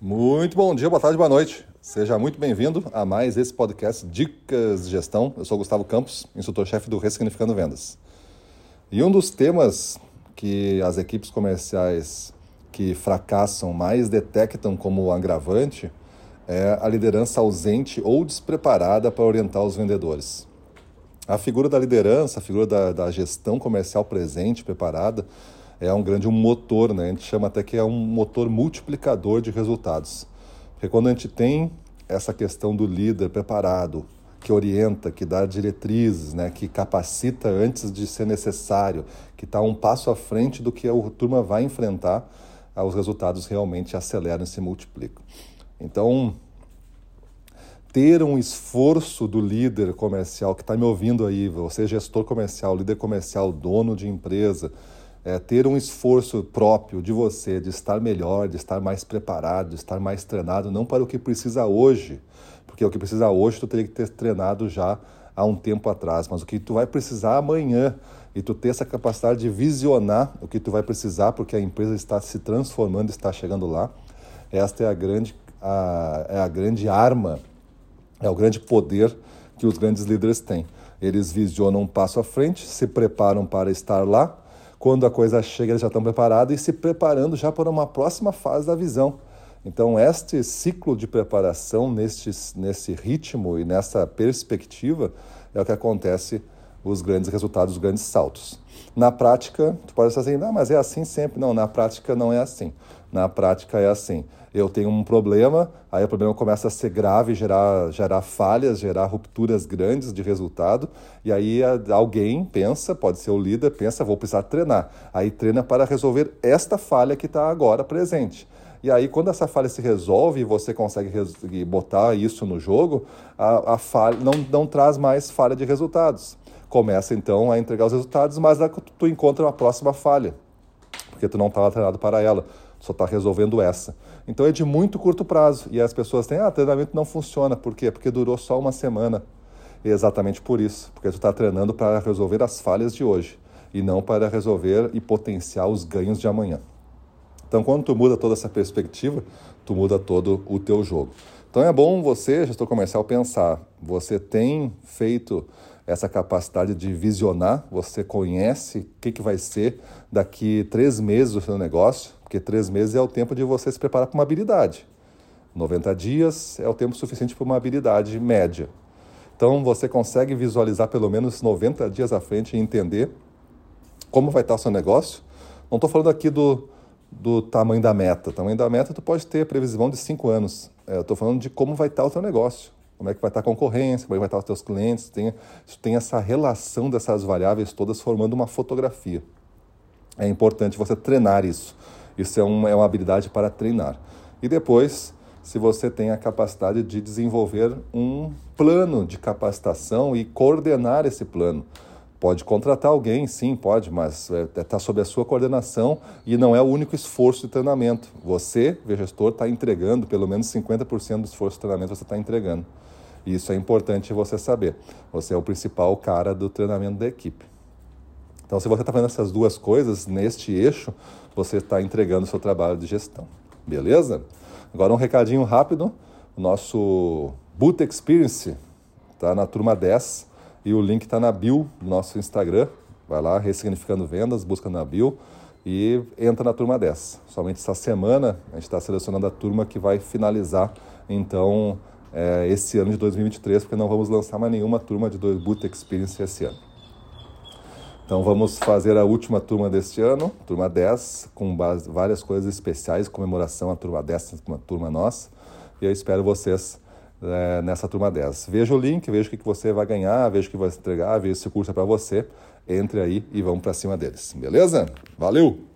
Muito bom dia, boa tarde, boa noite. Seja muito bem-vindo a mais esse podcast Dicas de Gestão. Eu sou Gustavo Campos, instrutor-chefe do Ressignificando Vendas. E um dos temas que as equipes comerciais que fracassam mais detectam como agravante é a liderança ausente ou despreparada para orientar os vendedores. A figura da liderança, a figura da, da gestão comercial presente, preparada, é um grande um motor, né? A gente chama até que é um motor multiplicador de resultados. Porque quando a gente tem essa questão do líder preparado, que orienta, que dá diretrizes, né, que capacita antes de ser necessário, que está um passo à frente do que a turma vai enfrentar, os resultados realmente aceleram e se multiplicam. Então, ter um esforço do líder comercial que está me ouvindo aí, você gestor comercial, líder comercial, dono de empresa, é, ter um esforço próprio de você, de estar melhor, de estar mais preparado, de estar mais treinado, não para o que precisa hoje, porque o que precisa hoje tu teria que ter treinado já há um tempo atrás, mas o que tu vai precisar amanhã e tu ter essa capacidade de visionar o que tu vai precisar, porque a empresa está se transformando, está chegando lá, esta é a grande, a, é a grande arma é o grande poder que os grandes líderes têm. Eles visionam um passo à frente, se preparam para estar lá. Quando a coisa chega, eles já estão preparados e se preparando já para uma próxima fase da visão. Então, este ciclo de preparação, neste, nesse ritmo e nessa perspectiva, é o que acontece os grandes resultados, os grandes saltos. Na prática, tu pode estar assim, não, mas é assim sempre. Não, na prática não é assim. Na prática é assim eu tenho um problema, aí o problema começa a ser grave, gerar, gerar falhas, gerar rupturas grandes de resultado, e aí alguém pensa, pode ser o líder, pensa, vou precisar treinar. Aí treina para resolver esta falha que está agora presente. E aí, quando essa falha se resolve e você consegue botar isso no jogo, a, a falha não, não traz mais falha de resultados. Começa então a entregar os resultados, mas tu encontra uma próxima falha, porque tu não estava treinado para ela só está resolvendo essa. Então é de muito curto prazo. E as pessoas têm, ah, treinamento não funciona. Por quê? Porque durou só uma semana. E exatamente por isso. Porque tu está treinando para resolver as falhas de hoje e não para resolver e potenciar os ganhos de amanhã. Então, quando tu muda toda essa perspectiva, tu muda todo o teu jogo. Então é bom você, gestor comercial, pensar. Você tem feito essa capacidade de visionar, você conhece o que, que vai ser daqui três meses o seu negócio, porque três meses é o tempo de você se preparar para uma habilidade. 90 dias é o tempo suficiente para uma habilidade média. Então você consegue visualizar pelo menos 90 dias à frente e entender como vai estar o seu negócio. Não estou falando aqui do, do tamanho da meta. O tamanho da meta tu pode ter previsão de cinco anos. É, eu estou falando de como vai estar o seu negócio como é que vai estar a concorrência, como é que vai estar os teus clientes, tem, tem essa relação dessas variáveis todas formando uma fotografia. É importante você treinar isso. Isso é uma, é uma habilidade para treinar. E depois, se você tem a capacidade de desenvolver um plano de capacitação e coordenar esse plano. Pode contratar alguém, sim, pode, mas está é, tá sob a sua coordenação e não é o único esforço de treinamento. Você, gestor, está entregando, pelo menos 50% do esforço de treinamento você está entregando. E isso é importante você saber. Você é o principal cara do treinamento da equipe. Então, se você está fazendo essas duas coisas neste eixo, você está entregando o seu trabalho de gestão. Beleza? Agora, um recadinho rápido. O nosso Boot Experience está na turma 10 e o link está na bio do nosso Instagram. Vai lá, Ressignificando Vendas, busca na bio e entra na turma 10. Somente essa semana a gente está selecionando a turma que vai finalizar, então, é, esse ano de 2023, porque não vamos lançar mais nenhuma turma de Boot Experience esse ano. Então vamos fazer a última turma deste ano, turma 10, com várias coisas especiais, comemoração à turma 10, uma turma nossa. E eu espero vocês é, nessa turma 10. Veja o link, veja o que você vai ganhar, veja o que vai entregar, veja se o curso é para você. Entre aí e vamos para cima deles. Beleza? Valeu!